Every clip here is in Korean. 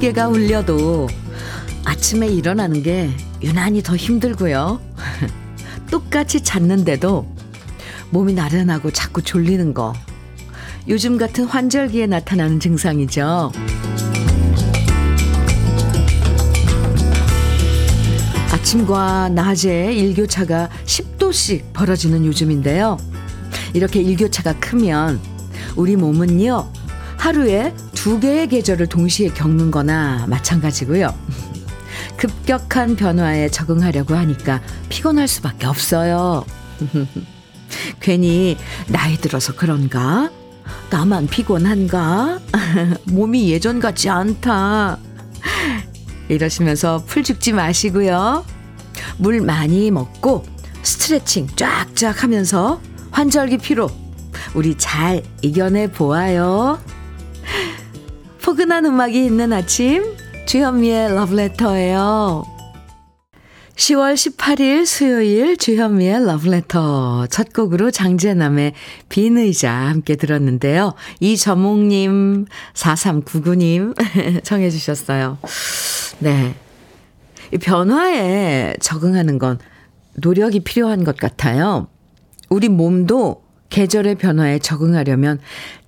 시계가 울려도 아침에 일어나는 게 유난히 더 힘들고요. 똑같이 잤는데도 몸이 나른하고 자꾸 졸리는 거. 요즘 같은 환절기에 나타나는 증상이죠. 아침과 낮에 일교차가 10도씩 벌어지는 요즘인데요. 이렇게 일교차가 크면 우리 몸은요, 하루에 두 개의 계절을 동시에 겪는 거나 마찬가지고요. 급격한 변화에 적응하려고 하니까 피곤할 수밖에 없어요. 괜히 나이 들어서 그런가? 나만 피곤한가? 몸이 예전 같지 않다. 이러시면서 풀 죽지 마시고요. 물 많이 먹고 스트레칭 쫙쫙 하면서 환절기 피로 우리 잘 이겨내 보아요. 포근한 음악이 있는 아침 주현미의 러브레터예요. 10월 18일 수요일 주현미의 러브레터 첫 곡으로 장재남의 빈 의자 함께 들었는데요. 이저몽님, 4399님 청해 주셨어요. 네. 이 변화에 적응하는 건 노력이 필요한 것 같아요. 우리 몸도 계절의 변화에 적응하려면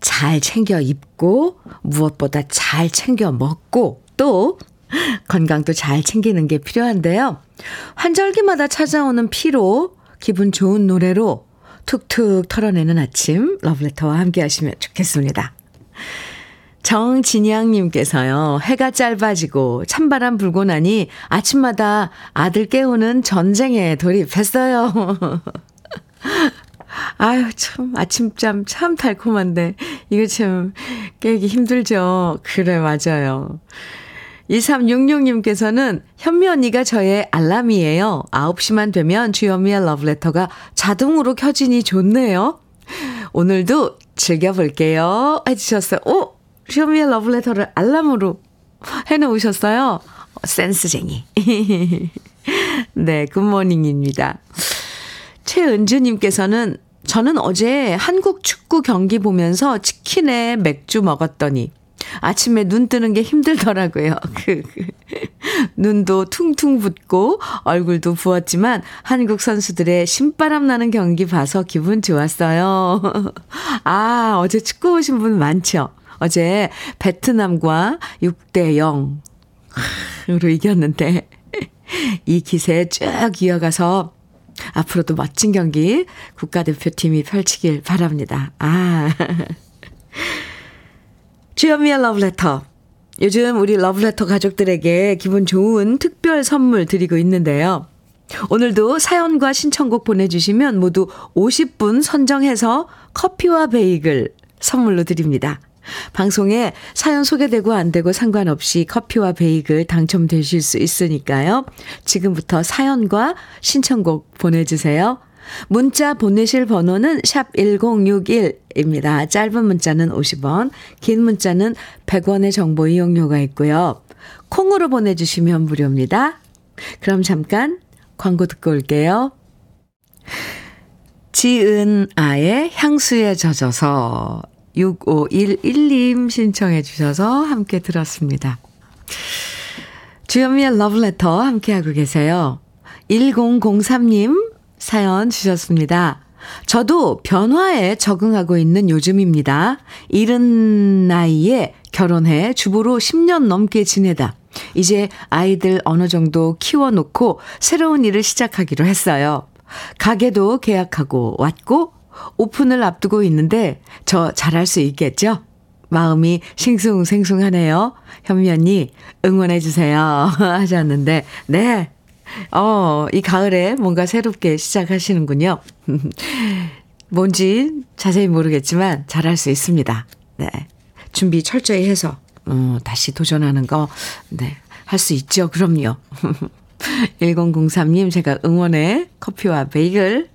잘 챙겨 입고 무엇보다 잘 챙겨 먹고 또 건강도 잘 챙기는 게 필요한데요. 환절기마다 찾아오는 피로 기분 좋은 노래로 툭툭 털어내는 아침 러브레터와 함께 하시면 좋겠습니다. 정진양님께서요, 해가 짧아지고 찬바람 불고 나니 아침마다 아들 깨우는 전쟁에 돌입했어요. 아유, 참, 아침잠 참 달콤한데, 이거 참 깨기 힘들죠. 그래, 맞아요. 2366님께서는 현미 언니가 저의 알람이에요. 9시만 되면 주현미의 러브레터가 자동으로 켜지니 좋네요. 오늘도 즐겨볼게요. 해주셨어요. 오! 주현미의 러브레터를 알람으로 해놓으셨어요. 센스쟁이. 네, good morning입니다. 최은주님께서는 저는 어제 한국 축구 경기 보면서 치킨에 맥주 먹었더니 아침에 눈 뜨는 게 힘들더라고요. 그, 그, 눈도 퉁퉁 붓고 얼굴도 부었지만 한국 선수들의 신바람 나는 경기 봐서 기분 좋았어요. 아, 어제 축구 보신 분 많죠? 어제 베트남과 6대 0으로 이겼는데 이 기세 쭉 이어가서 앞으로도 멋진 경기 국가대표팀이 펼치길 바랍니다. 아. 주현미의 러브레터. 요즘 우리 러브레터 가족들에게 기분 좋은 특별 선물 드리고 있는데요. 오늘도 사연과 신청곡 보내주시면 모두 50분 선정해서 커피와 베이글 선물로 드립니다. 방송에 사연 소개되고 안 되고 상관없이 커피와 베이글 당첨되실 수 있으니까요. 지금부터 사연과 신청곡 보내주세요. 문자 보내실 번호는 샵 1061입니다. 짧은 문자는 50원, 긴 문자는 100원의 정보 이용료가 있고요. 콩으로 보내주시면 무료입니다. 그럼 잠깐 광고 듣고 올게요. 지은 아의 향수에 젖어서 6511님 신청해 주셔서 함께 들었습니다. 주현미의 러브레터 함께하고 계세요. 1003님 사연 주셨습니다. 저도 변화에 적응하고 있는 요즘입니다. 이른 나이에 결혼해 주부로 10년 넘게 지내다. 이제 아이들 어느 정도 키워놓고 새로운 일을 시작하기로 했어요. 가게도 계약하고 왔고 오픈을 앞두고 있는데 저 잘할 수 있겠죠? 마음이 싱숭생숭하네요. 현미 언니 응원해 주세요 하셨는데 네 어, 이 가을에 뭔가 새롭게 시작하시는군요. 뭔지 자세히 모르겠지만 잘할 수 있습니다. 네. 준비 철저히 해서, 어, 다시 도전하는 거, 네. 할 수 있죠. 그럼요. 1003님, 제가 응원의 커피와 베이글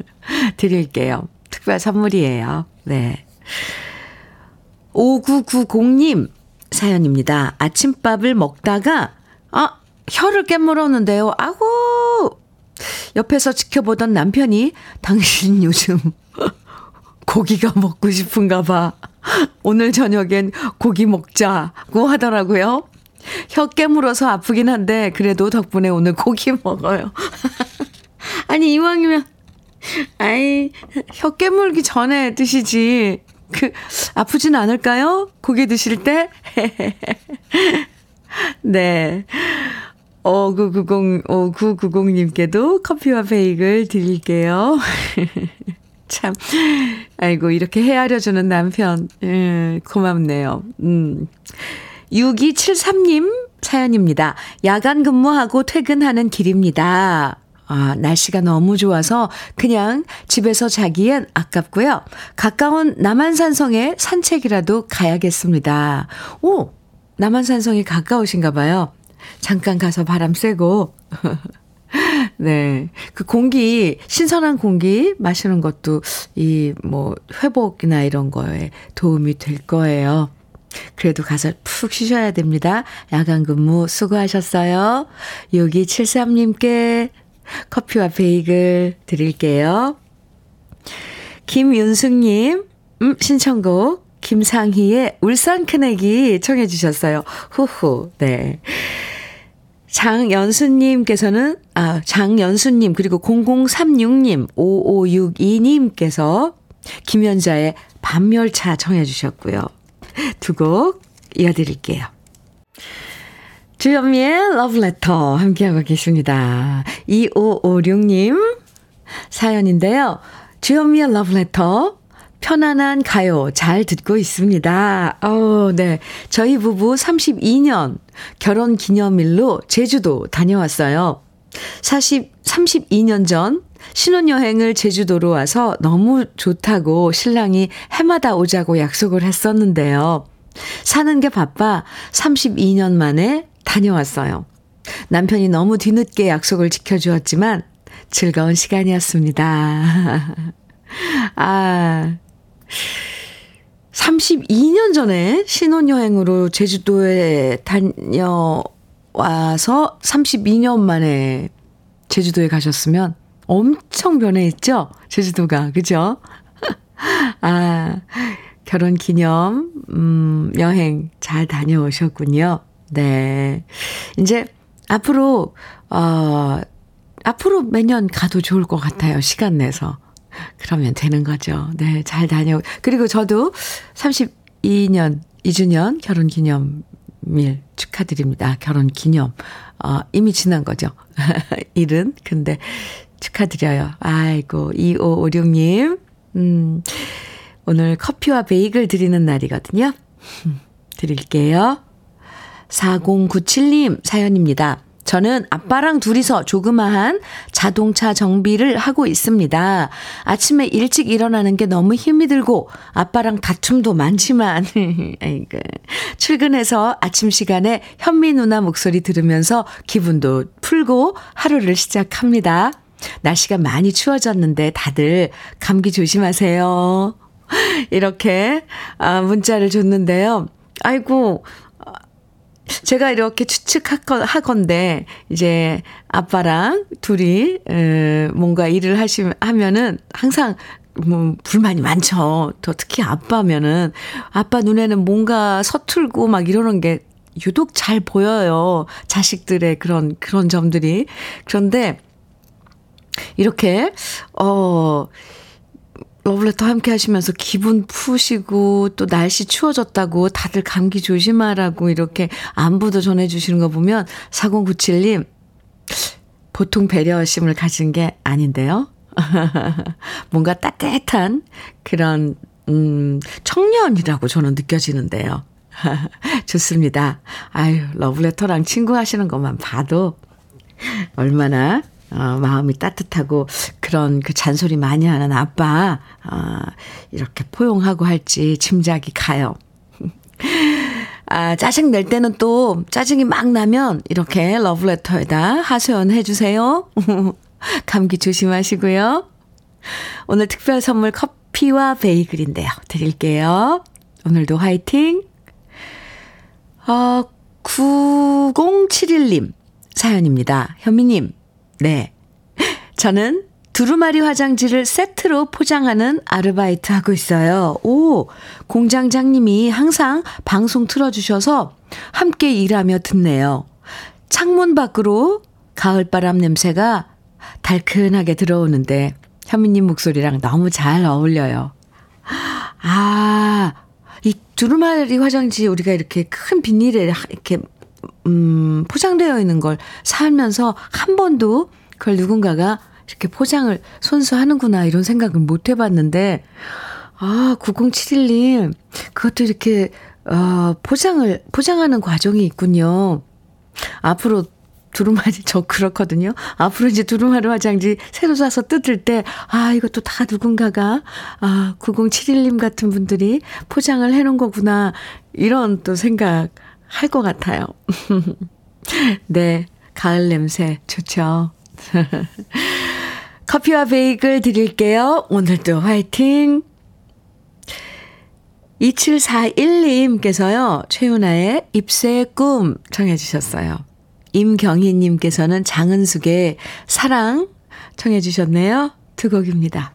드릴게요. 특별 선물이에요. 네. 5990님 사연입니다. 아침밥을 먹다가, 아, 혀를 깨물었는데요. 아고! 옆에서 지켜보던 남편이 당신 요즘 고기가 먹고 싶은가 봐. 오늘 저녁엔 고기 먹자고 하더라고요. 혀 깨물어서 아프긴 한데, 그래도 덕분에 오늘 고기 먹어요. 아니, 이왕이면, 아이, 혀 깨물기 전에 드시지. 그, 아프진 않을까요? 고기 드실 때? 네. 5990, 5990님께도 커피와 베이글 드릴게요. 참, 아이고, 이렇게 헤아려주는 남편, 음, 고맙네요. 음. 6273님 사연입니다. 야간 근무하고 퇴근하는 길입니다. 아, 날씨가 너무 좋아서 그냥 집에서 자기엔 아깝고요. 가까운 남한산성에 산책이라도 가야겠습니다. 오! 남한산성이 가까우신가 봐요. 잠깐 가서 바람 쐬고. 네. 그 공기, 신선한 공기 마시는 것도 이 뭐 회복이나 이런 거에 도움이 될 거예요. 그래도 가서 푹 쉬셔야 됩니다. 야간 근무 수고하셨어요. 6273님께 커피와 베이글 드릴게요. 김윤숙님, 음, 신청곡, 김상희의 울산 큰애기 청해 주셨어요. 후후, 네. 장연수님께서는, 아, 장연수님, 그리고 0036님, 5562님께서 김연자의 밤열차 청해 주셨고요. 두 곡 이어드릴게요. 주현미의 러브레터 함께하고 계십니다. 2556님 사연인데요. 주현미의 러브레터 편안한 가요 잘 듣고 있습니다. 어, 네. 저희 부부 32년 결혼 기념일로 제주도 다녀왔어요. 40, 32년 전 신혼여행을 제주도로 와서 너무 좋다고 신랑이 해마다 오자고 약속을 했었는데요. 사는 게 바빠 32년 만에 다녀왔어요. 남편이 너무 뒤늦게 약속을 지켜주었지만 즐거운 시간이었습니다. 아, 32년 전에 신혼여행으로 제주도에 다녀와서 32년 만에 제주도에 가셨으면 엄청 변해있죠? 제주도가, 그죠? 아, 결혼 기념, 음, 여행 잘 다녀오셨군요. 네. 이제 앞으로, 어, 앞으로 매년 가도 좋을 것 같아요. 시간 내서. 그러면 되는 거죠. 네, 잘 다녀. 그리고 저도 32년, 2주년 결혼 기념일 축하드립니다. 결혼 기념. 어, 이미 지난 거죠. 일은. 근데 축하드려요. 아이고, 2556님. 음, 오늘 커피와 베이글 드리는 날이거든요. 드릴게요. 4097님 사연입니다. 저는 아빠랑 둘이서 조그마한 자동차 정비를 하고 있습니다. 아침에 일찍 일어나는 게 너무 힘이 들고 아빠랑 다툼도 많지만. 출근해서 아침 시간에 현미 누나 목소리 들으면서 기분도 풀고 하루를 시작합니다. 날씨가 많이 추워졌는데 다들 감기 조심하세요. 이렇게 아, 문자를 줬는데요. 아이고 제가 이렇게 추측하건데, 이제 아빠랑 둘이, 뭔가 일을 하시, 하면은 항상 뭐, 불만이 많죠. 또 특히 아빠면은, 아빠 눈에는 뭔가 서툴고 막 이러는 게 유독 잘 보여요. 자식들의 그런, 그런 점들이. 그런데, 이렇게, 어, 러블레터 함께 하시면서 기분 푸시고 또 날씨 추워졌다고 다들 감기 조심하라고 이렇게 안부도 전해주시는 거 보면 4097님 보통 배려심을 가진 게 아닌데요. 뭔가 따뜻한 그런 음 청년이라고 저는 느껴지는데요. 좋습니다. 아유, 러블레터랑 친구 하시는 것만 봐도 얼마나 어, 마음이 따뜻하고 그런 그 잔소리 많이 하는 아빠, 어, 이렇게 포용하고 할지 짐작이 가요. 아, 짜증 낼 때는 또 짜증이 막 나면 이렇게 러브레터에다 하소연해 주세요. 감기 조심하시고요. 오늘 특별 선물 커피와 베이글인데요. 드릴게요. 오늘도 화이팅! 어, 9071님 사연입니다. 현미님, 네. 저는 두루마리 화장지를 세트로 포장하는 아르바이트 하고 있어요. 오, 공장장님이 항상 방송 틀어주셔서 함께 일하며 듣네요. 창문 밖으로 가을바람 냄새가 달큰하게 들어오는데 현미님 목소리랑 너무 잘 어울려요. 아, 이 두루마리 화장지 우리가 이렇게 큰 비닐에 이렇게 음, 포장되어 있는 걸 살면서 한 번도 그걸 누군가가 이렇게 포장을 손수 하는구나 이런 생각을 못 해봤는데 아 9071님 그것도 이렇게 어, 포장을 포장하는 과정이 있군요. 앞으로 두루마리 저 그렇거든요. 앞으로 이제 두루마리 화장지 새로 사서 뜯을 때 아 이것도 다 누군가가 아 9071님 같은 분들이 포장을 해놓은 거구나 이런 또 생각 할 것 같아요. 네 가을 냄새 좋죠. 커피와 베이글 드릴게요. 오늘도 화이팅! 2741님께서요, 최윤아의 입새의 꿈 청해주셨어요. 임경희님께서는 장은숙의 사랑 청해주셨네요. 두 곡입니다.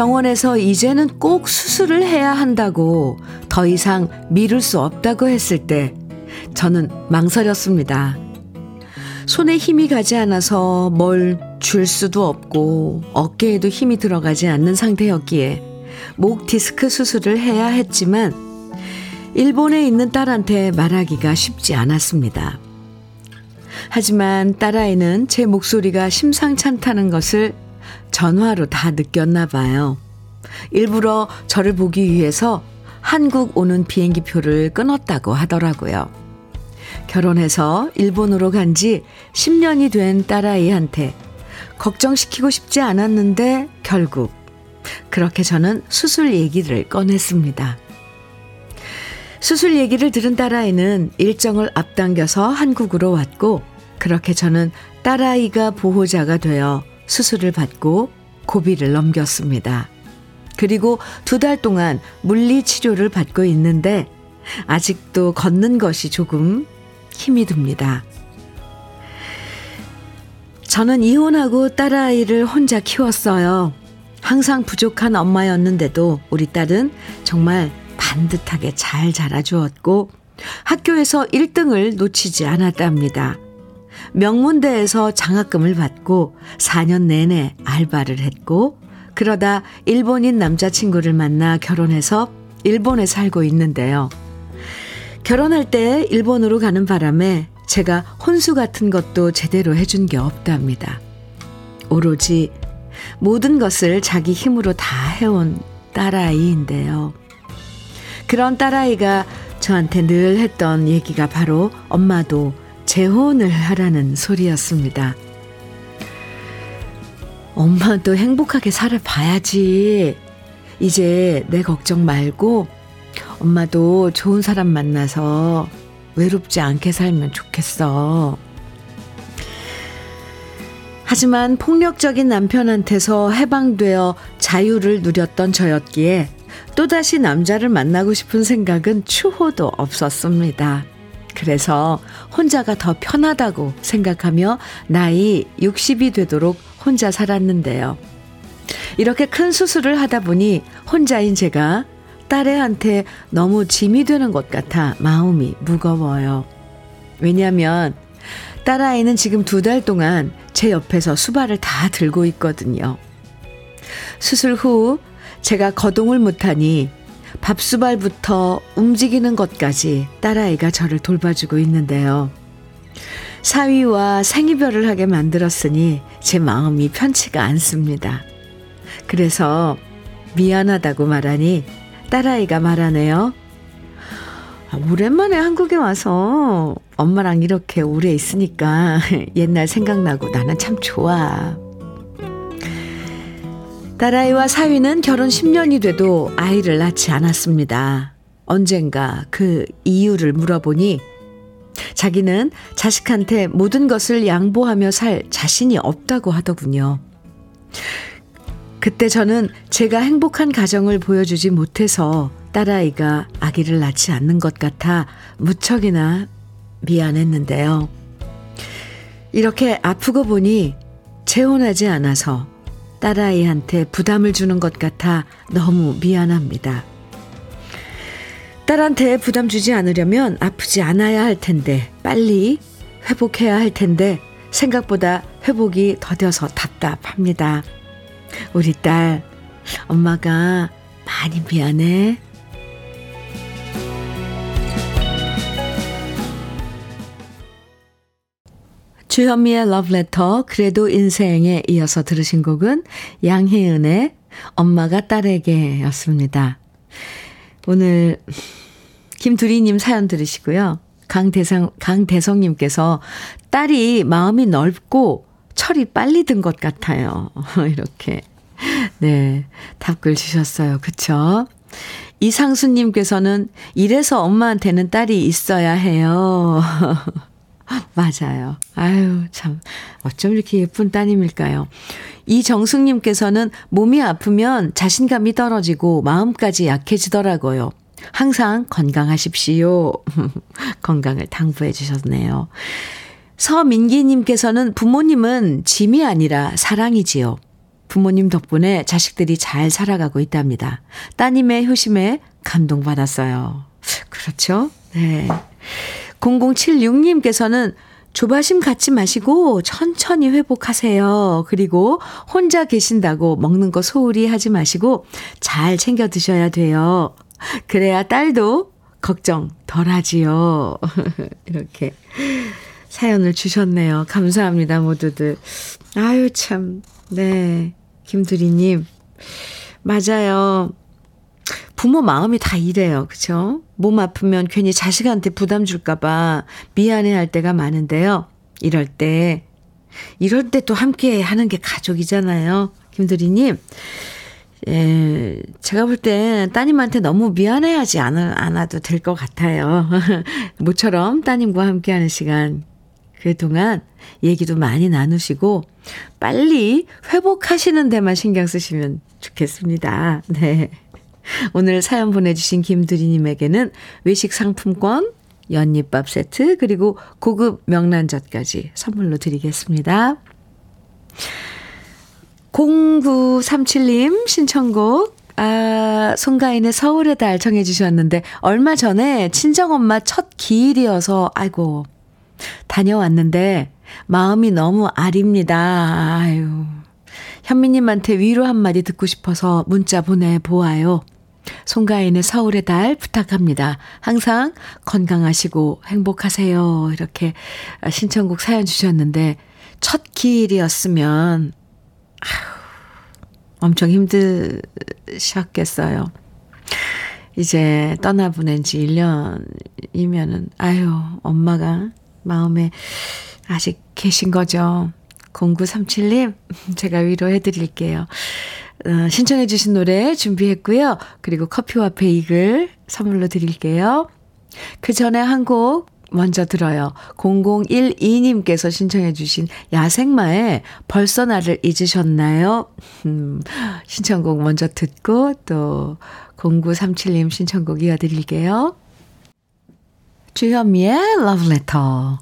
병원에서 이제는 꼭 수술을 해야 한다고 더 이상 미룰 수 없다고 했을 때 저는 망설였습니다. 손에 힘이 가지 않아서 뭘 줄 수도 없고 어깨에도 힘이 들어가지 않는 상태였기에 목 디스크 수술을 해야 했지만 일본에 있는 딸한테 말하기가 쉽지 않았습니다. 하지만 딸아이는 제 목소리가 심상찮다는 것을 전화로 다 느꼈나 봐요. 일부러 저를 보기 위해서 한국 오는 비행기 표를 끊었다고 하더라고요. 결혼해서 일본으로 간 지 10년이 된 딸아이한테 걱정시키고 싶지 않았는데 결국 그렇게 저는 수술 얘기를 꺼냈습니다. 수술 얘기를 들은 딸아이는 일정을 앞당겨서 한국으로 왔고 그렇게 저는 딸아이가 보호자가 되어 수술을 받고 고비를 넘겼습니다. 그리고 두 달 동안 물리 치료를 받고 있는데 아직도 걷는 것이 조금 힘이 듭니다. 저는 이혼하고 딸아이를 혼자 키웠어요. 항상 부족한 엄마였는데도 우리 딸은 정말 반듯하게 잘 자라주었고 학교에서 1등을 놓치지 않았답니다. 명문대에서 장학금을 받고 4년 내내 알바를 했고 그러다 일본인 남자친구를 만나 결혼해서 일본에 살고 있는데요. 결혼할 때 일본으로 가는 바람에 제가 혼수 같은 것도 제대로 해준 게 없답니다. 오로지 모든 것을 자기 힘으로 다 해온 딸아이인데요. 그런 딸아이가 저한테 늘 했던 얘기가 바로 엄마도 재혼을 하라는 소리였습니다. 엄마도 행복하게 살아봐야지. 이제 내 걱정 말고 엄마도 좋은 사람 만나서 외롭지 않게 살면 좋겠어. 하지만 폭력적인 남편한테서 해방되어 자유를 누렸던 저였기에 또다시 남자를 만나고 싶은 생각은 추호도 없었습니다. 그래서 혼자가 더 편하다고 생각하며 나이 60이 되도록 혼자 살았는데요. 이렇게 큰 수술을 하다 보니 혼자인 제가 딸애한테 너무 짐이 되는 것 같아 마음이 무거워요. 왜냐하면 딸아이는 지금 두 달 동안 제 옆에서 수발을 다 들고 있거든요. 수술 후 제가 거동을 못하니 밥수발부터 움직이는 것까지 딸아이가 저를 돌봐주고 있는데요. 사위와 생이별을 하게 만들었으니 제 마음이 편치가 않습니다. 그래서 미안하다고 말하니 딸아이가 말하네요. 아, 오랜만에 한국에 와서 엄마랑 이렇게 오래 있으니까 옛날 생각나고 나는 참 좋아. 딸아이와 사위는 결혼 10년이 돼도 아이를 낳지 않았습니다. 언젠가 그 이유를 물어보니 자기는 자식한테 모든 것을 양보하며 살 자신이 없다고 하더군요. 그때 저는 제가 행복한 가정을 보여주지 못해서 딸아이가 아기를 낳지 않는 것 같아 무척이나 미안했는데요. 이렇게 아프고 보니 재혼하지 않아서 딸아이한테 부담을 주는 것 같아 너무 미안합니다. 딸한테 부담 주지 않으려면 아프지 않아야 할 텐데 빨리 회복해야 할 텐데 생각보다 회복이 더뎌서 답답합니다. 우리 딸 엄마가 많이 미안해. 주현미의 러브레터 그래도 인생에 이어서 들으신 곡은 양혜은의 엄마가 딸에게 였습니다. 오늘 김두리님 사연 들으시고요. 강대성, 강대성님께서 딸이 마음이 넓고 철이 빨리 든 것 같아요. 이렇게. 네. 답글 주셨어요. 그쵸? 이상수님께서는 이래서 엄마한테는 딸이 있어야 해요. 맞아요. 아유, 참. 어쩜 이렇게 예쁜 따님일까요? 이정숙님께서는 몸이 아프면 자신감이 떨어지고 마음까지 약해지더라고요. 항상 건강하십시오. 건강을 당부해 주셨네요. 서민기님께서는 부모님은 짐이 아니라 사랑이지요. 부모님 덕분에 자식들이 잘 살아가고 있답니다. 따님의 효심에 감동받았어요. 그렇죠? 네. 0076님께서는 조바심 갖지 마시고 천천히 회복하세요. 그리고 혼자 계신다고 먹는 거 소홀히 하지 마시고 잘 챙겨 드셔야 돼요. 그래야 딸도 걱정 덜 하지요. 이렇게 사연을 주셨네요. 감사합니다, 모두들. 아유, 참. 네. 김두리님. 맞아요. 부모 마음이 다 이래요. 그쵸? 몸 아프면 괜히 자식한테 부담 줄까봐 미안해 할 때가 많은데요. 이럴 때, 이럴 때 또 함께 하는 게 가족이잖아요. 김두리님. 예, 제가 볼 땐 따님한테 너무 미안해하지 않, 않아도 될 것 같아요. 모처럼 따님과 함께 하는 시간, 그동안 얘기도 많이 나누시고, 빨리 회복하시는 데만 신경 쓰시면 좋겠습니다. 네. 오늘 사연 보내주신 김두리님에게는 외식 상품권, 연잎밥 세트, 그리고 고급 명란젓까지 선물로 드리겠습니다. 0937님 신청곡, 아, 송가인의 서울의 달 정해 주셨는데, 얼마 전에 친정 엄마 첫 기일이어서, 아이고, 다녀왔는데, 마음이 너무 아립니다. 아유. 현미님한테 위로 한마디 듣고 싶어서 문자 보내 보아요. 송가인의 서울의 달 부탁합니다. 항상 건강하시고 행복하세요. 이렇게 신청곡 사연 주셨는데, 첫 기일이었으면, 아휴, 엄청 힘드셨겠어요. 이제 떠나보낸 지 1년이면은, 아유, 엄마가 마음에 아직 계신 거죠. 0937님, 제가 위로해 드릴게요. 어, 신청해 주신 노래 준비했고요. 그리고 커피와 베이글 선물로 드릴게요. 그 전에 한 곡 먼저 들어요. 0012님께서 신청해 주신 야생마의 벌써 나를 잊으셨나요? 음, 신청곡 먼저 듣고 또 0937님 신청곡 이어드릴게요. 주현미의 러브레터.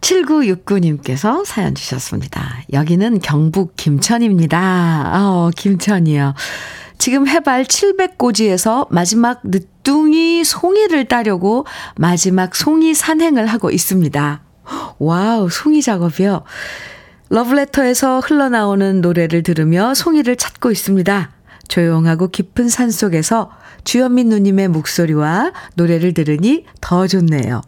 7969님께서 사연 주셨습니다. 여기는 경북 김천입니다. 어, 김천이요. 지금 해발 700고지에서 마지막 늦둥이 송이를 따려고 마지막 송이 산행을 하고 있습니다. wow, 송이 작업이요. 러브레터에서 흘러나오는 노래를 들으며 송이를 찾고 있습니다. 조용하고 깊은 산 속에서 주현민 누님의 목소리와 노래를 들으니 더 좋네요.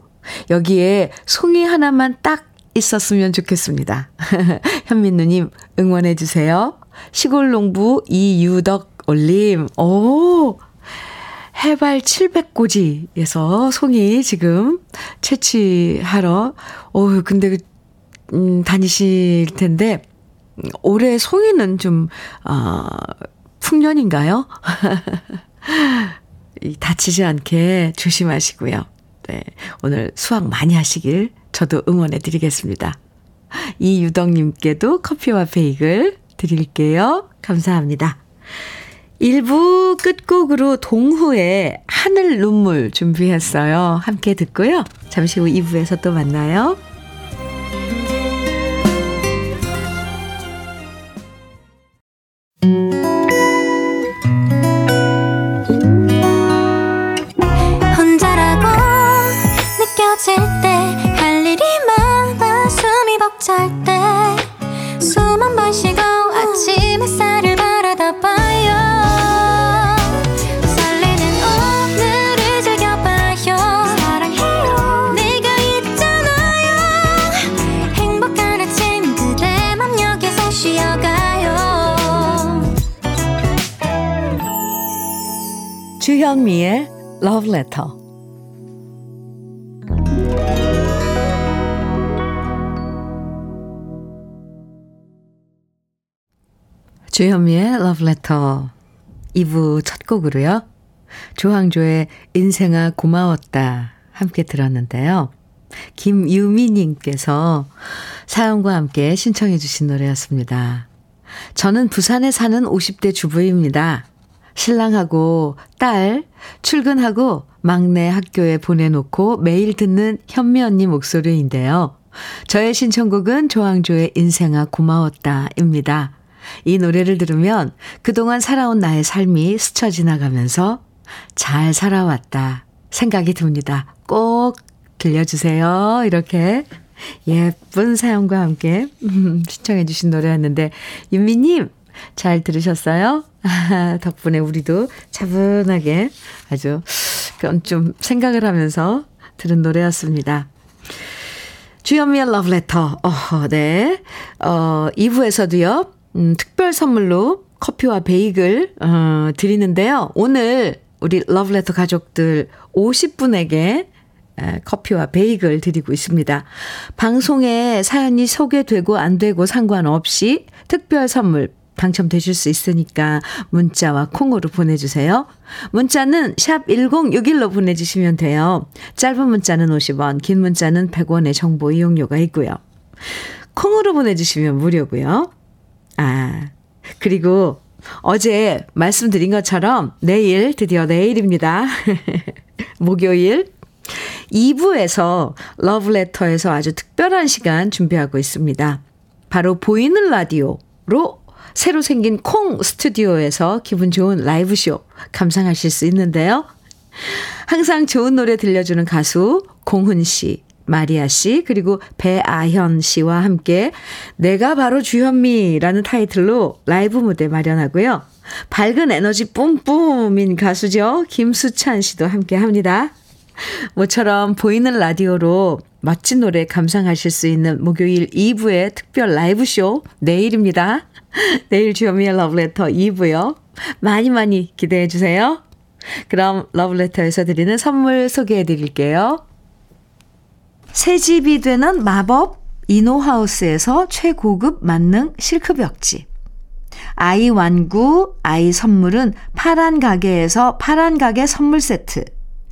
여기에 송이 하나만 딱 있었으면 좋겠습니다. 현민 누님 응원해 주세요. 시골 농부 이유덕 올림. 오! 해발 700고지에서 송이 지금 채취하러, 오, 근데, 음, 다니실 텐데, 올해 송이는 좀, 아, 어, 풍년인가요? 다치지 않게 조심하시고요. 네. 오늘 수학 많이 하시길 저도 응원해 드리겠습니다. 이유덕님께도 커피와 베이글 드릴게요. 감사합니다. 1부 끝곡으로 동후의 하늘 눈물 준비했어요. 함께 듣고요. 잠시 후 2부에서 또 만나요. 주현미의 Love Letter. 주현미의 Love Letter 2부 첫 곡으로요. 조항조의 인생아 고마웠다 함께 들었는데요. 김유미님께서 사연과 함께 신청해 주신 노래였습니다. 저는 부산에 사는 50대 주부입니다. 신랑하고 딸 출근하고 막내 학교에 보내놓고 매일 듣는 현미 언니 목소리인데요. 저의 신청곡은 조항조의 인생아 고마웠다입니다. 이 노래를 들으면 그동안 살아온 나의 삶이 스쳐 지나가면서 잘 살아왔다 생각이 듭니다. 꼭 들려주세요. 이렇게 예쁜 사연과 함께 신청해 주신 노래였는데 윤미님 잘 들으셨어요? 덕분에 우리도 차분하게 아주 그건 좀 생각을 하면서 들은 노래였습니다. 주현미의 러브레터. 어, 네. 어, 2부에서도요, 음, 특별 선물로 커피와 베이글, 어, 드리는데요. 오늘 우리 러브레터 가족들 50분에게 커피와 베이글 드리고 있습니다. 방송에 사연이 소개되고 안 되고 상관없이 특별 선물 당첨되실 수 있으니까 문자와 콩으로 보내주세요. 문자는 샵 1061로 보내주시면 돼요. 짧은 문자는 50원, 긴 문자는 100원의 정보 이용료가 있고요. 콩으로 보내주시면 무료고요. 아, 그리고 어제 말씀드린 것처럼 내일, 드디어 내일입니다. 목요일 2부에서 러브레터에서 아주 특별한 시간 준비하고 있습니다. 바로 보이는 라디오로 새로 생긴 콩 스튜디오에서 기분 좋은 라이브쇼 감상하실 수 있는데요. 항상 좋은 노래 들려주는 가수 공훈 씨, 마리아 씨, 그리고 배아현 씨와 함께 내가 바로 주현미라는 타이틀로 라이브 무대 마련하고요. 밝은 에너지 뿜뿜인 가수죠. 김수찬 씨도 함께 합니다. 모처럼 보이는 라디오로 멋진 노래 감상하실 수 있는 목요일 2부의 특별 라이브쇼 내일입니다. 내일 주현미의 러브레터 2부요. 많이 많이 기대해 주세요. 그럼 러브레터에서 드리는 선물 소개해 드릴게요. 새 집이 되는 마법 이노하우스에서 최고급 만능 실크벽지. 아이 완구, 아이 선물은 파란 가게에서 파란 가게 선물 세트.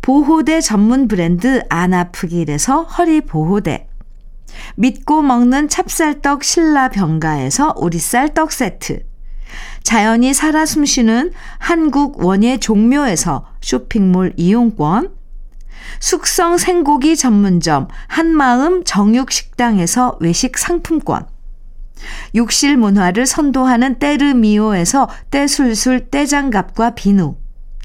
보호대 전문 브랜드 안아프길에서 허리 보호대, 믿고 먹는 찹쌀떡 신라 병가에서 오리쌀 떡 세트, 자연이 살아 숨쉬는 한국 원예 종묘에서 쇼핑몰 이용권, 숙성 생고기 전문점 한마음 정육식당에서 외식 상품권, 욕실 문화를 선도하는 때르미오에서 때술술 때장갑과 비누,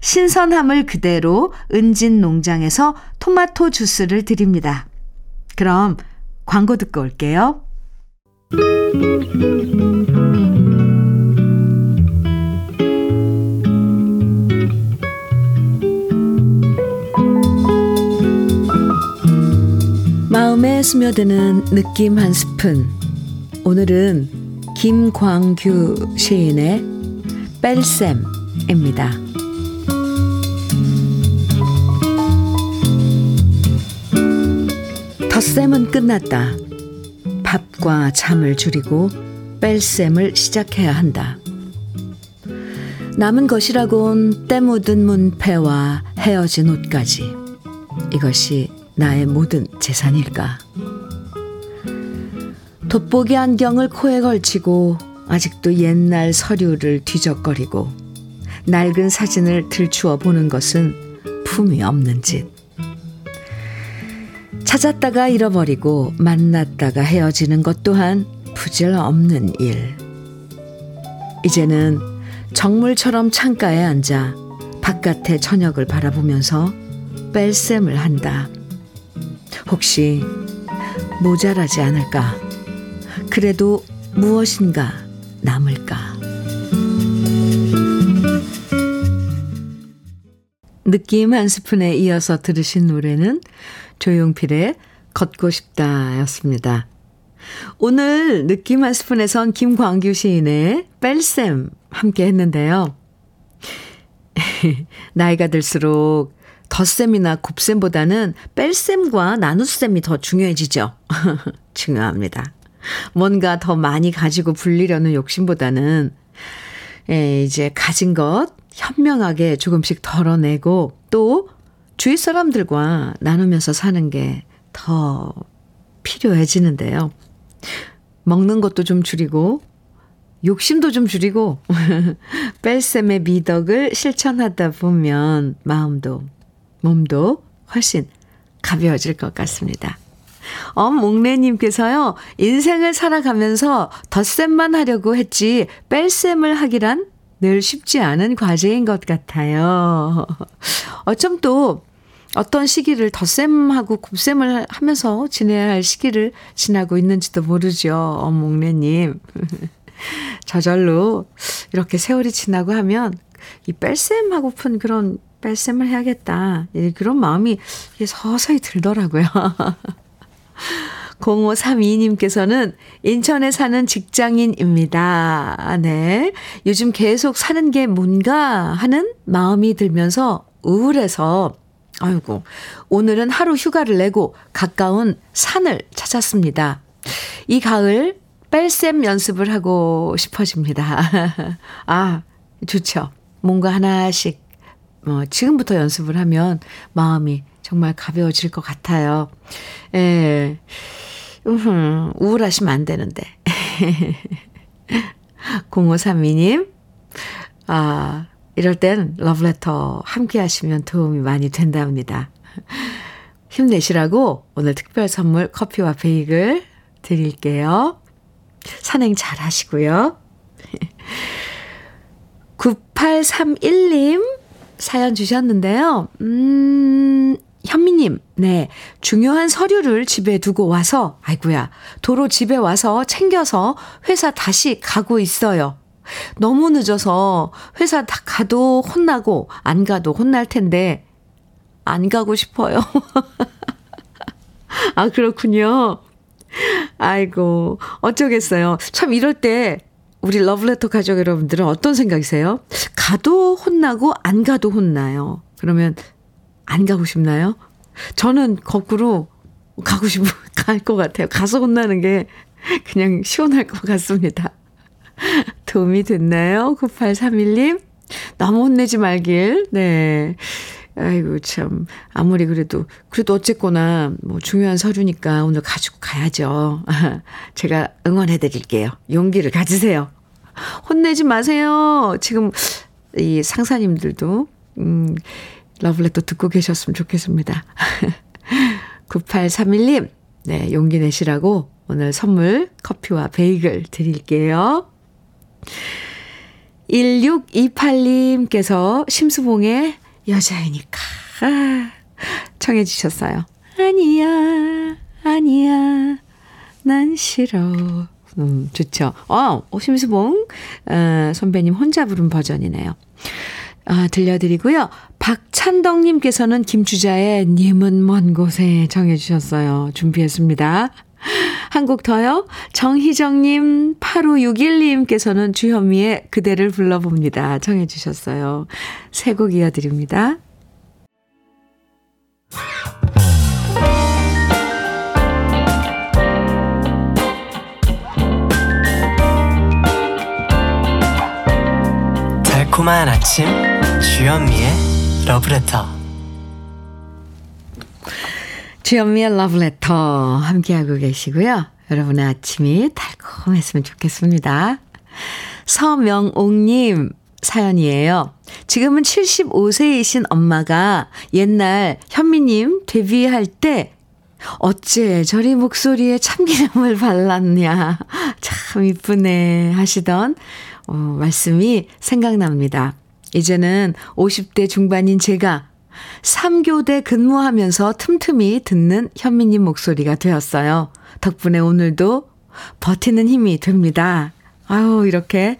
신선함을 그대로 은진 농장에서 토마토 주스를 드립니다. 그럼 광고 듣고 올게요. 마음에 스며드는 느낌 한 스푼. 오늘은 김광규 시인의 뺄셈입니다. 덧셈은 끝났다. 밥과 잠을 줄이고 뺄셈을 시작해야 한다. 남은 것이라곤 때 묻은 문패와 헤어진 옷까지. 이것이 나의 모든 재산일까? 돋보기 안경을 코에 걸치고 아직도 옛날 서류를 뒤적거리고 낡은 사진을 들추어 보는 것은 품이 없는 짓. 찾았다가 잃어버리고 만났다가 헤어지는 것 또한 부질 없는 일. 이제는 정물처럼 창가에 앉아 바깥의 저녁을 바라보면서 뺄셈을 한다. 혹시 모자라지 않을까? 그래도 무엇인가 남을까? 느낌 한 스푼에 이어서 들으신 노래는 조용필의 걷고 싶다 였습니다. 오늘 느낌 한 스푼에선 김광규 시인의 뺄셈 함께 했는데요. 나이가 들수록 덧셈이나 곱셈보다는 뺄셈과 나눗셈이 더 중요해지죠. 중요합니다. 뭔가 더 많이 가지고 불리려는 욕심보다는 예, 이제 가진 것 현명하게 조금씩 덜어내고 또 주위 사람들과 나누면서 사는 게 더 필요해지는데요. 먹는 것도 좀 줄이고 욕심도 좀 줄이고 뺄셈의 미덕을 실천하다 보면 마음도 몸도 훨씬 가벼워질 것 같습니다. 엄목래님께서요, 인생을 살아가면서 덧셈만 하려고 했지, 뺄셈을 하기란 늘 쉽지 않은 과제인 것 같아요. 어쩜 또 어떤 시기를 덧셈하고 곱셈을 하면서 지내야 할 시기를 지나고 있는지도 모르죠. 엄목래님. 저절로 이렇게 세월이 지나고 하면 이 뺄셈하고픈 그런 뺄셈을 해야겠다. 그런 마음이 서서히 들더라고요. 0532님께서는 인천에 사는 직장인입니다. 네. 요즘 계속 사는 게 뭔가 하는 마음이 들면서 우울해서, 아이고, 오늘은 하루 휴가를 내고 가까운 산을 찾았습니다. 이 가을 뺄셈 연습을 하고 싶어집니다. 아, 좋죠. 뭔가 하나씩, 뭐, 지금부터 연습을 하면 마음이 정말 가벼워질 것 같아요. 예. 음, 우울하시면 안 되는데. 0532님, 아, 이럴 땐 러브레터 함께 하시면 도움이 많이 된답니다. 힘내시라고 오늘 특별 선물 커피와 베이글 드릴게요. 산행 잘 하시고요. 9831님 사연 주셨는데요. 음, 현미님, 네. 중요한 서류를 집에 두고 와서, 아이구야, 도로 집에 와서 챙겨서 회사 다시 가고 있어요. 너무 늦어서 회사 다 가도 혼나고 안 가도 혼날 텐데 안 가고 싶어요. 아, 그렇군요. 아이고, 어쩌겠어요. 참 이럴 때 우리 러브레터 가족 여러분들은 어떤 생각이세요? 가도 혼나고 안 가도 혼나요. 그러면 안 가고 싶나요? 저는 거꾸로 가고 싶어 갈것 같아요. 가서 혼나는 게 그냥 시원할 것 같습니다. 도움이 됐나요? 9831님? 너무 혼내지 말길. 네. 아이고, 참. 아무리 그래도, 그래도 어쨌거나, 뭐, 중요한 서류니까 오늘 가지고 가야죠. 제가 응원해 드릴게요. 용기를 가지세요. 혼내지 마세요. 지금, 이 상사님들도, 음, 러블렛도 듣고 계셨으면 좋겠습니다. 9831님, 네, 용기 내시라고 오늘 선물 커피와 베이글 드릴게요. 1628님께서 심수봉의 여자이니까 청해 주셨어요. 아니야, 아니야, 난 싫어. 음, 좋죠. 어, 심수봉 어, 선배님 혼자 부른 버전이네요. 아, 들려드리고요. 박찬덕님께서는 김주자의 님은 먼 곳에 정해주셨어요. 준비했습니다. 한곡 더요. 정희정님, 8561님께서는 주현미의 그대를 불러봅니다. 정해주셨어요. 세 곡 이어드립니다. 달콤한 아침 주현미의 러브레터 주현미의 러브레터 함께하고 계시고요. 여러분의 아침이 달콤했으면 좋겠습니다. 서명옥님 사연이에요. 지금은 75세이신 엄마가 옛날 현미님 데뷔할 때 어째 저리 목소리에 참기름을 발랐냐. 참 이쁘네 하시던 어, 말씀이 생각납니다. 이제는 50대 중반인 제가 3교대 근무하면서 틈틈이 듣는 현미님 목소리가 되었어요. 덕분에 오늘도 버티는 힘이 됩니다. 아유, 이렇게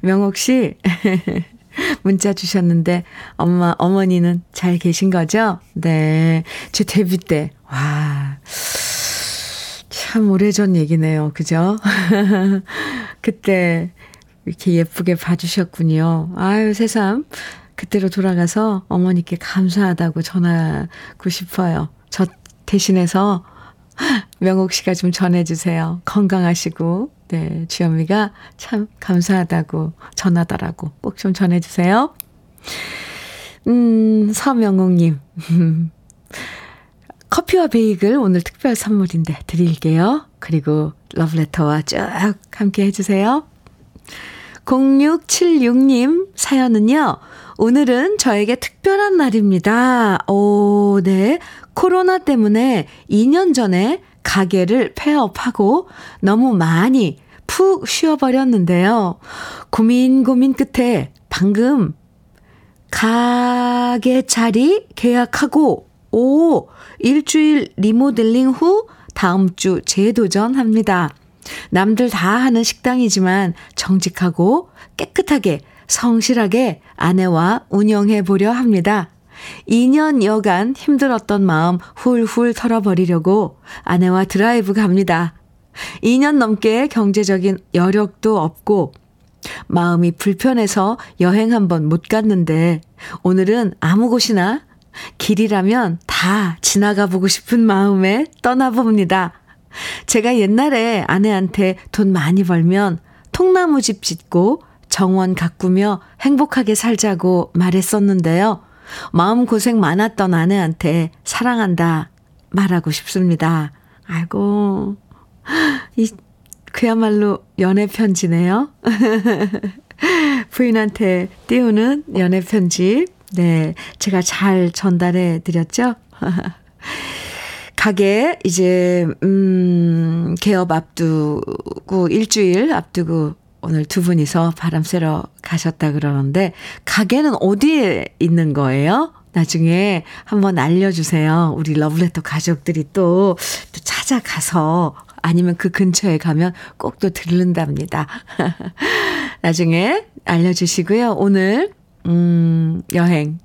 명옥 씨 문자 주셨는데 엄마 어머니는 잘 계신 거죠? 네. 제 데뷔 때 와. 참 오래전 얘기네요. 그죠? 그때 이렇게 예쁘게 봐주셨군요. 아유, 새삼. 그때로 돌아가서 어머니께 감사하다고 전하고 싶어요. 저 대신해서 명옥 씨가 좀 전해주세요. 건강하시고, 네, 주현미가 참 감사하다고 전하더라고. 꼭 좀 전해주세요. 음, 서명옥님. 커피와 베이글 오늘 특별 선물인데 드릴게요. 그리고 러브레터와 쭉 함께 해주세요. 0676님 사연은요. 오늘은 저에게 특별한 날입니다. 오, 네. 코로나 때문에 2년 전에 가게를 폐업하고 너무 많이 푹 쉬어버렸는데요. 고민 고민 끝에 방금 가게 자리 계약하고 오, 일주일 리모델링 후 다음 주 재도전합니다. 남들 다 하는 식당이지만 정직하고 깨끗하게 성실하게 아내와 운영해 보려 합니다. 2년 여간 힘들었던 마음 훌훌 털어버리려고 아내와 드라이브 갑니다. 2년 넘게 경제적인 여력도 없고 마음이 불편해서 여행 한번 못 갔는데 오늘은 아무 곳이나 길이라면 다 지나가 보고 싶은 마음에 떠나봅니다. 제가 옛날에 아내한테 돈 많이 벌면 통나무집 짓고 정원 가꾸며 행복하게 살자고 말했었는데요. 마음고생 많았던 아내한테 사랑한다 말하고 싶습니다. 아이고, 이, 그야말로 연애 편지네요. 부인한테 띄우는 연애 편지. 네, 제가 잘 전달해 드렸죠? 가게 이제 음 개업 앞두고 일주일 앞두고 오늘 두 분이서 바람 쐬러 가셨다 그러는데 가게는 어디에 있는 거예요? 나중에 한번 알려주세요. 우리 러브레터 가족들이 또, 또 찾아가서 아니면 그 근처에 가면 꼭 또 들른답니다. 나중에 알려주시고요. 오늘, 음, 여행,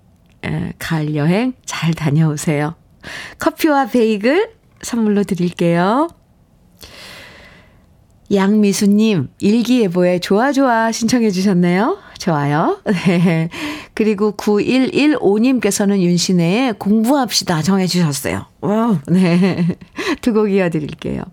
에, 가을 여행 잘 다녀오세요. 커피와 베이글 선물로 드릴게요. 양미수님, 일기예보에 좋아, 좋아 신청해 주셨네요. 좋아요. 네. 그리고 9115님께서는 윤신의 공부합시다 정해 주셨어요. 와, 네. 두 곡 이어드릴게요.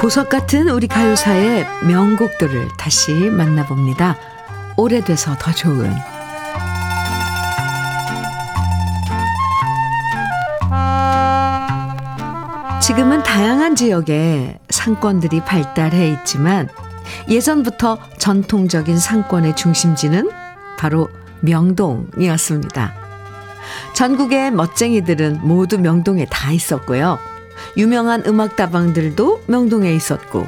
보석 같은 우리 가요사의 명곡들을 다시 만나봅니다. 오래돼서 더 좋은 지금은 다양한 지역에 상권들이 발달해 있지만 예전부터 전통적인 상권의 중심지는 바로 명동이었습니다. 전국의 멋쟁이들은 모두 명동에 다 있었고요. 유명한 음악다방들도 명동에 있었고,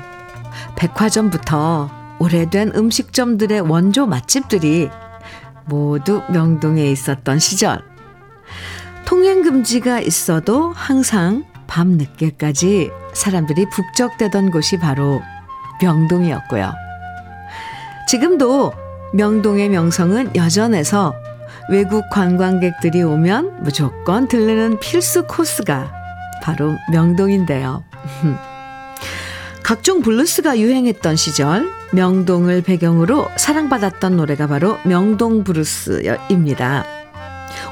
백화점부터 오래된 음식점들의 원조 맛집들이 모두 명동에 있었던 시절. 통행금지가 있어도 항상 밤늦게까지 사람들이 북적대던 곳이 바로 명동이었고요. 지금도 명동의 명성은 여전해서 외국 관광객들이 오면 무조건 들르는 필수 코스가 바로 명동인데요. 각종 블루스가 유행했던 시절 명동을 배경으로 사랑받았던 노래가 바로 명동 브루스입니다.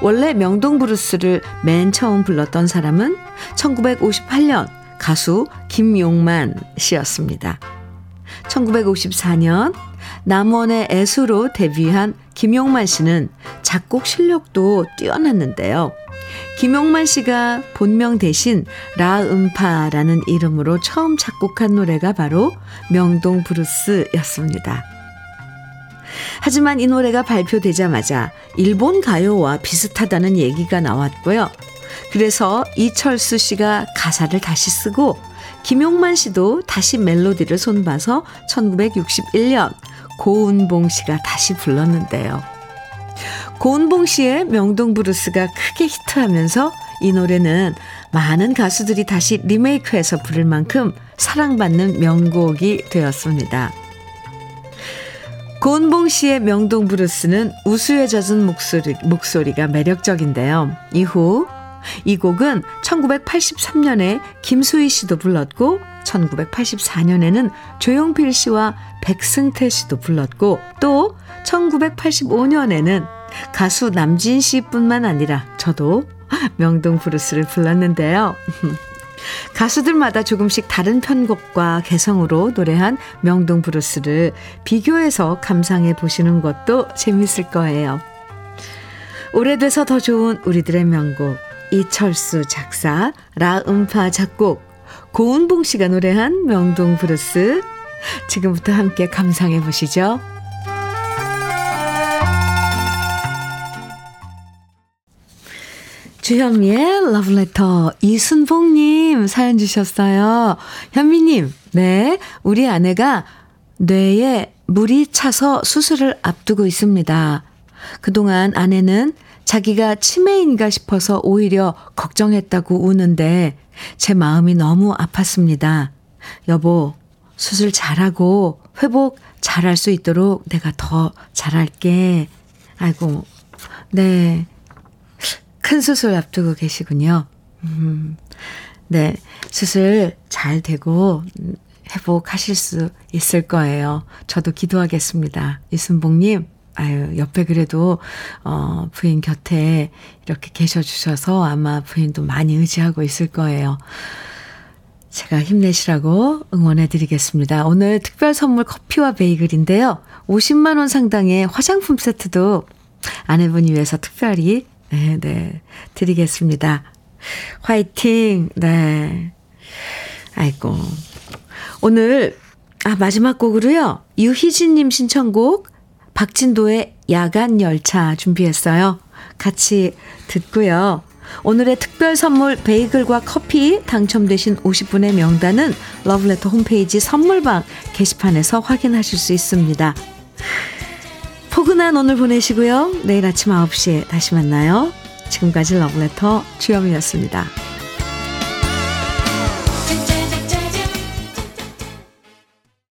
원래 명동 브루스를 맨 처음 불렀던 사람은 1958년 가수 김용만 씨였습니다. 1954년 남원의 애수로 데뷔한 김용만 씨는 작곡 실력도 뛰어났는데요. 김용만 씨가 본명 대신 라음파라는 이름으로 처음 작곡한 노래가 바로 명동 브루스였습니다. 하지만 이 노래가 발표되자마자 일본 가요와 비슷하다는 얘기가 나왔고요. 그래서 이철수 씨가 가사를 다시 쓰고 김용만 씨도 다시 멜로디를 손봐서 1961년 고은봉 씨가 다시 불렀는데요. 고은봉 씨의 명동 브루스가 크게 히트하면서 이 노래는 많은 가수들이 다시 리메이크해서 부를 만큼 사랑받는 명곡이 되었습니다. 고은봉 씨의 명동 브루스는 우수에 젖은 목소리, 목소리가 매력적인데요. 이후 이 곡은 1983년에 김수희 씨도 불렀고 1984년에는 조용필 씨와 백승태 씨도 불렀고 또 1985년에는 가수 남진 씨뿐만 아니라 저도 명동 브루스를 불렀는데요. 가수들마다 조금씩 다른 편곡과 개성으로 노래한 명동 브루스를 비교해서 감상해 보시는 것도 재밌을 거예요. 오래돼서 더 좋은 우리들의 명곡 이철수 작사, 라음파 작곡, 고운봉 씨가 노래한 명동 브루스 지금부터 함께 감상해 보시죠. 주현미의 러브레터 이순봉님 사연 주셨어요. 현미님, 네, 우리 아내가 뇌에 물이 차서 수술을 앞두고 있습니다. 그동안 아내는 자기가 치매인가 싶어서 오히려 걱정했다고 우는데 제 마음이 너무 아팠습니다. 여보, 수술 잘하고 회복 잘할 수 있도록 내가 더 잘할게. 아이고, 네. 큰 수술 앞두고 계시군요. 음, 네. 수술 잘 되고 회복하실 수 있을 거예요. 저도 기도하겠습니다. 이순봉님, 아유, 옆에 그래도, 어, 부인 곁에 이렇게 계셔 주셔서 아마 부인도 많이 의지하고 있을 거예요. 제가 힘내시라고 응원해 드리겠습니다. 오늘 특별 선물 커피와 베이글인데요. 50만원 상당의 화장품 세트도 아내분이 위해서 특별히, 네, 네, 드리겠습니다. 화이팅! 네. 아이고. 오늘, 아, 마지막 곡으로요. 유희진님 신청곡, 박진도의 야간 열차 준비했어요. 같이 듣고요. 오늘의 특별 선물 베이글과 커피 당첨되신 50분의 명단은 러브레터 홈페이지 선물방 게시판에서 확인하실 수 있습니다. 포근한 오늘 보내시고요. 내일 아침 9시에 다시 만나요. 지금까지 러브레터 주현미였습니다.